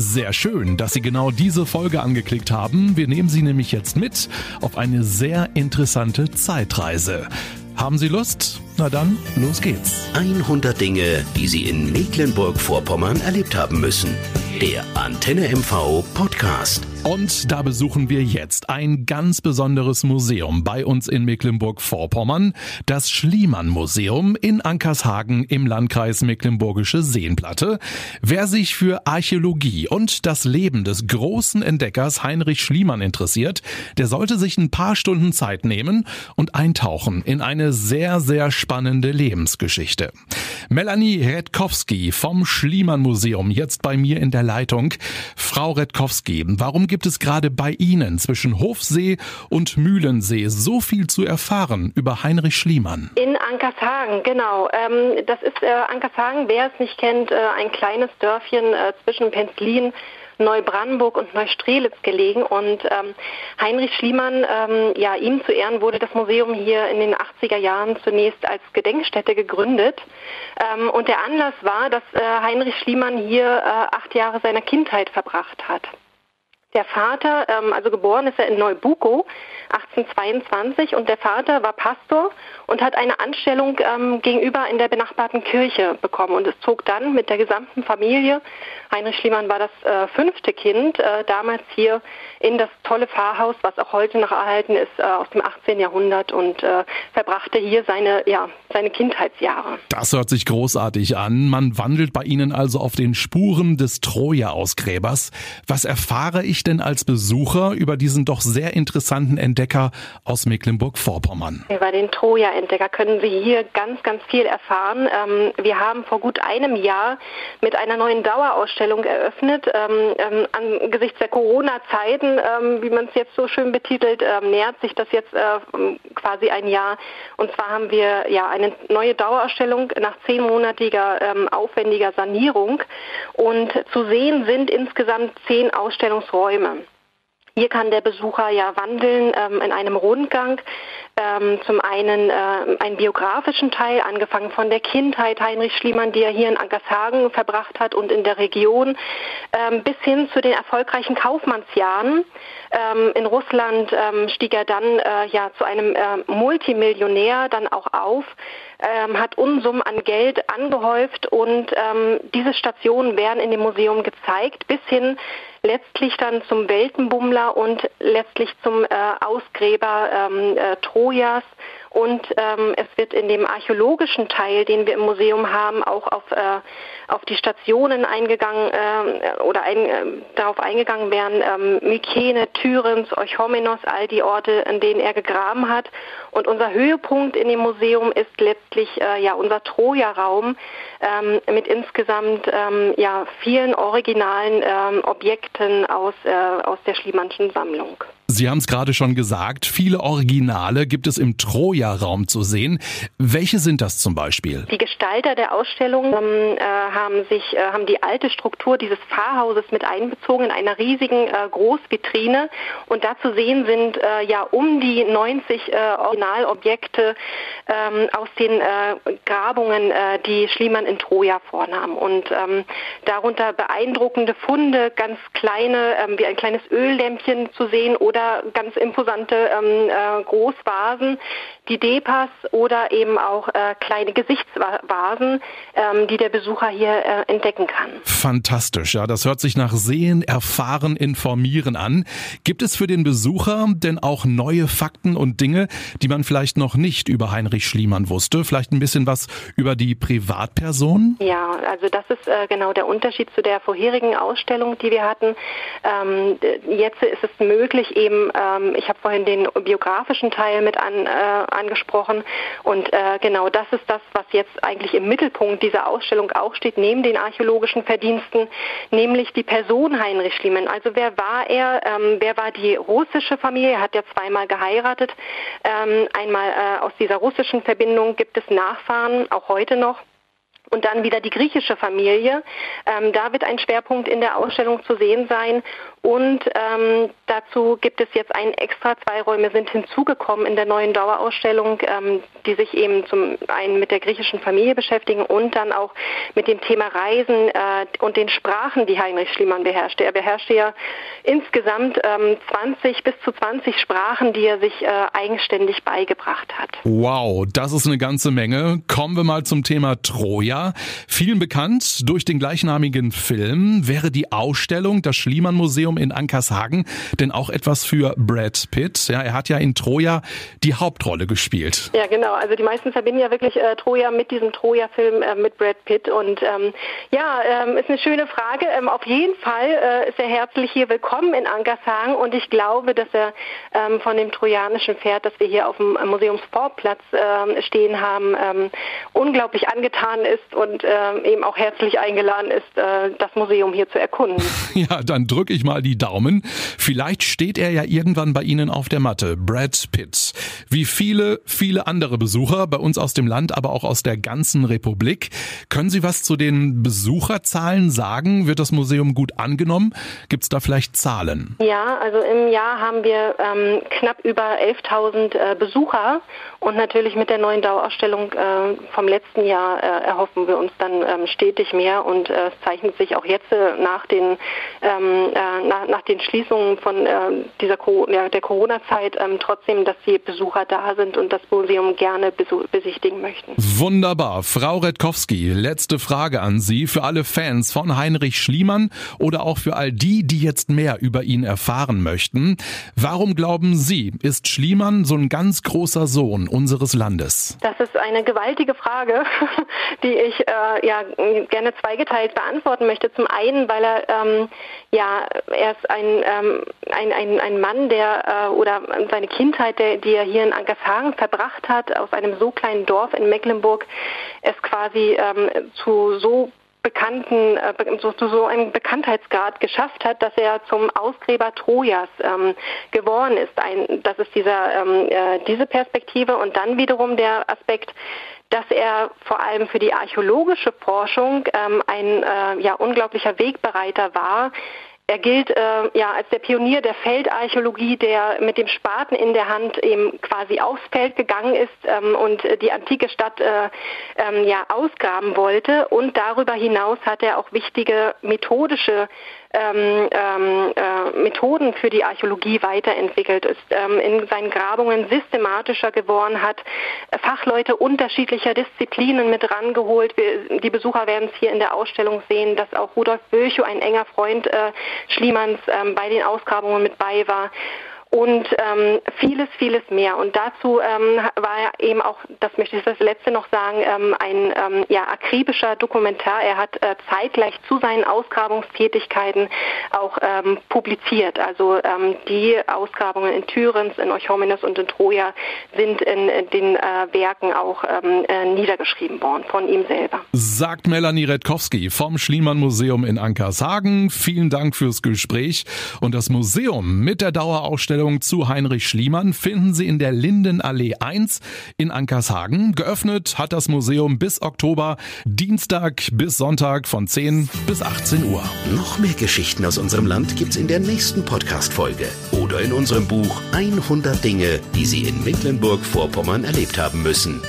Sehr schön, dass Sie genau diese Folge angeklickt haben. Wir nehmen Sie nämlich jetzt mit auf eine sehr interessante Zeitreise. Haben Sie Lust? Na dann, los geht's. 100 Dinge, die Sie in Mecklenburg-Vorpommern erlebt haben müssen. Der Antenne MV Podcast. Und da besuchen wir jetzt ein ganz besonderes Museum bei uns in Mecklenburg-Vorpommern, das Schliemann-Museum in Ankershagen im Landkreis Mecklenburgische Seenplatte. Wer sich für Archäologie und das Leben des großen Entdeckers Heinrich Schliemann interessiert, der sollte sich ein paar Stunden Zeit nehmen und eintauchen in eine sehr, sehr spannende Lebensgeschichte. Melanie Redkowski vom Schliemann-Museum jetzt bei mir in der Leitung. Frau Redkowski, warum gibt es gerade bei Ihnen zwischen Hofsee und Mühlensee so viel zu erfahren über Heinrich Schliemann? In Ankershagen, genau. Ähm, das ist äh, Ankershagen, wer es nicht kennt, äh, ein kleines Dörfchen äh, zwischen Penzlin Neubrandenburg und Neustrelitz gelegen. Und ähm, Heinrich Schliemann, ähm, ja, ihm zu Ehren wurde das Museum hier in den 80er Jahren zunächst als Gedenkstätte gegründet. Ähm, und der Anlass war, dass äh, Heinrich Schliemann hier äh, acht Jahre seiner Kindheit verbracht hat. Der Vater, ähm, also geboren ist er in Neubuko 1822 und der Vater war Pastor und hat eine Anstellung ähm, gegenüber in der benachbarten Kirche bekommen und es zog dann mit der gesamten Familie, Heinrich Schliemann war das äh, fünfte Kind, äh, damals hier in das tolle Pfarrhaus, was auch heute noch erhalten ist, äh, aus dem 18. Jahrhundert und äh, verbrachte hier seine, ja, seine Kindheitsjahre. Das hört sich großartig an. Man wandelt bei Ihnen also auf den Spuren des Troja-Ausgräbers. Was erfahre ich denn als Besucher über diesen doch sehr interessanten Entdecker aus Mecklenburg-Vorpommern? Über den Troja-Entdecker können Sie hier ganz, ganz viel erfahren. Ähm, wir haben vor gut einem Jahr mit einer neuen Dauerausstellung eröffnet. Ähm, ähm, angesichts der Corona-Zeiten, wie man es jetzt so schön betitelt, nähert sich das jetzt äh, quasi ein Jahr. Und zwar haben wir ja eine neue Dauerausstellung nach zehnmonatiger aufwendiger Sanierung. Und zu sehen sind insgesamt zehn Ausstellungsräume. Hier kann der Besucher ja wandeln ähm, in einem Rundgang. Ähm, zum einen äh, einen biografischen Teil, angefangen von der Kindheit Heinrich Schliemann, die er hier in Ankershagen verbracht hat und in der Region, ähm, bis hin zu den erfolgreichen Kaufmannsjahren. Ähm, in Russland ähm, stieg er dann äh, ja zu einem äh, Multimillionär dann auch auf, ähm, hat Unsummen an Geld angehäuft und ähm, diese Stationen werden in dem Museum gezeigt, bis hin letztlich dann zum Weltenbummler und letztlich zum äh, Ausgräber ähm, äh, Trojas und ähm, es wird in dem archäologischen Teil, den wir im Museum haben, auch auf, äh, auf die Stationen eingegangen äh, oder ein, äh, darauf eingegangen werden, ähm, Mykene, Tyrens, Euchomenos, all die Orte, in denen er gegraben hat. Und unser Höhepunkt in dem Museum ist letztlich äh, ja unser Troja-Raum ähm, mit insgesamt ähm, ja vielen originalen ähm, Objekten aus, äh, aus der Schliemannschen Sammlung. Sie haben es gerade schon gesagt, viele Originale gibt es im Troja-Raum zu sehen. Welche sind das zum Beispiel? Die Gestalter der Ausstellung ähm, äh, haben sich äh, haben die alte Struktur dieses Pfarrhauses mit einbezogen in einer riesigen äh, Großvitrine und da zu sehen sind äh, ja um die 90 äh, Originalobjekte ähm, aus den äh, Grabungen, die Schliemann in Troja vornahm und ähm, darunter beeindruckende Funde, ganz kleine ähm, wie ein kleines Öllämpchen zu sehen oder oder ganz imposante ähm, äh, Großvasen, die Depas oder eben auch äh, kleine Gesichtsvasen, ähm, die der Besucher hier äh, entdecken kann. Fantastisch, ja, das hört sich nach Sehen, Erfahren, Informieren an. Gibt es für den Besucher denn auch neue Fakten und Dinge, die man vielleicht noch nicht über Heinrich Schliemann wusste? Vielleicht ein bisschen was über die Privatperson? Ja, also das ist äh, genau der Unterschied zu der vorherigen Ausstellung, die wir hatten. Ähm, jetzt ist es möglich, eben, ähm, ich habe vorhin den biografischen Teil mit an, äh, angesprochen und äh, genau das ist das, was jetzt eigentlich im Mittelpunkt dieser Ausstellung auch steht, neben den archäologischen Verdiensten, nämlich die Person Heinrich Schliemann. Also wer war er? Ähm, wer war die russische Familie? Er hat ja zweimal geheiratet. Ähm, einmal äh, aus dieser russischen Verbindung gibt es Nachfahren, auch heute noch und dann wieder die griechische Familie. Ähm, da wird ein Schwerpunkt in der Ausstellung zu sehen sein. Und ähm, dazu gibt es jetzt ein extra zwei Räume sind hinzugekommen in der neuen Dauerausstellung, ähm, die sich eben zum einen mit der griechischen Familie beschäftigen und dann auch mit dem Thema Reisen äh, und den Sprachen, die Heinrich Schliemann beherrschte. Er beherrschte ja insgesamt ähm, 20 bis zu 20 Sprachen, die er sich äh, eigenständig beigebracht hat. Wow, das ist eine ganze Menge. Kommen wir mal zum Thema Troja. Vielen bekannt durch den gleichnamigen Film wäre die Ausstellung das Schliemann Museum in Ankershagen denn auch etwas für Brad Pitt. Ja, er hat ja in Troja die Hauptrolle gespielt. Ja, genau. Also die meisten verbinden ja wirklich äh, Troja mit diesem Troja-Film äh, mit Brad Pitt und ähm, ja, ähm, ist eine schöne Frage. Ähm, auf jeden Fall äh, ist er herzlich hier willkommen in Ankershagen und ich glaube, dass er ähm, von dem trojanischen Pferd, das wir hier auf dem Museumsvorplatz äh, stehen haben, ähm, unglaublich angetan ist und äh, eben auch herzlich eingeladen ist, äh, das Museum hier zu erkunden. Ja, dann drücke ich mal die Daumen. Vielleicht steht er ja irgendwann bei Ihnen auf der Matte. Brad Pitt. Wie viele, viele andere Besucher bei uns aus dem Land, aber auch aus der ganzen Republik. Können Sie was zu den Besucherzahlen sagen? Wird das Museum gut angenommen? Gibt es da vielleicht Zahlen? Ja, also im Jahr haben wir ähm, knapp über 11.000 äh, Besucher und natürlich mit der neuen Dauerausstellung äh, vom letzten Jahr äh, erhoffen wir uns dann ähm, stetig mehr und äh, es zeichnet sich auch jetzt äh, nach den ähm, äh, nach, nach, den Schließungen von äh, dieser ja, der Corona-Zeit ähm, trotzdem, dass die Besucher da sind und das Museum gerne besichtigen möchten. Wunderbar. Frau Redkowski, letzte Frage an Sie für alle Fans von Heinrich Schliemann oder auch für all die, die jetzt mehr über ihn erfahren möchten. Warum glauben Sie, ist Schliemann so ein ganz großer Sohn unseres Landes? Das ist eine gewaltige Frage, die ich äh, ja gerne zweigeteilt beantworten möchte. Zum einen, weil er ähm, ja er ist ein ähm, ein, ein, ein Mann, der äh, oder seine Kindheit, der, die er hier in Ankershagen verbracht hat, aus einem so kleinen Dorf in Mecklenburg, es quasi ähm, zu so bekannten, äh, so, so einen Bekanntheitsgrad geschafft hat, dass er zum Ausgräber Trojas ähm, geworden ist. Ein, das ist dieser, ähm, äh, diese Perspektive und dann wiederum der Aspekt, dass er vor allem für die archäologische Forschung ähm, ein äh, ja, unglaublicher Wegbereiter war, er gilt äh, ja als der Pionier der Feldarchäologie, der mit dem Spaten in der Hand eben quasi aufs Feld gegangen ist ähm, und die antike Stadt äh, ähm, ja ausgraben wollte. Und darüber hinaus hat er auch wichtige methodische ähm, ähm, äh, Methoden für die Archäologie weiterentwickelt, ist ähm, in seinen Grabungen systematischer geworden, hat Fachleute unterschiedlicher Disziplinen mit rangeholt. Wir, die Besucher werden es hier in der Ausstellung sehen, dass auch Rudolf Virchow, ein enger Freund äh, Schliemanns, ähm, bei den Ausgrabungen mit bei war und ähm, vieles, vieles mehr. Und dazu ähm, war er eben auch, das möchte ich das letzte noch sagen, ähm, ein ähm, ja, akribischer Dokumentar. Er hat äh, zeitgleich zu seinen Ausgrabungstätigkeiten auch ähm, publiziert. Also ähm, die Ausgrabungen in Thürens, in Euchomenes und in Troja sind in, in den äh, Werken auch ähm, äh, niedergeschrieben worden von ihm selber. Sagt Melanie Redkowski vom Schliemann Museum in Ankershagen. Vielen Dank fürs Gespräch. Und das Museum mit der Dauerausstellung Ausstellung zu Heinrich Schliemann finden Sie in der Lindenallee 1 in Ankershagen. Geöffnet hat das Museum bis Oktober, Dienstag bis Sonntag von 10 bis 18 Uhr. Noch mehr Geschichten aus unserem Land gibt's in der nächsten Podcast-Folge oder in unserem Buch 100 Dinge, die Sie in Mecklenburg-Vorpommern erlebt haben müssen.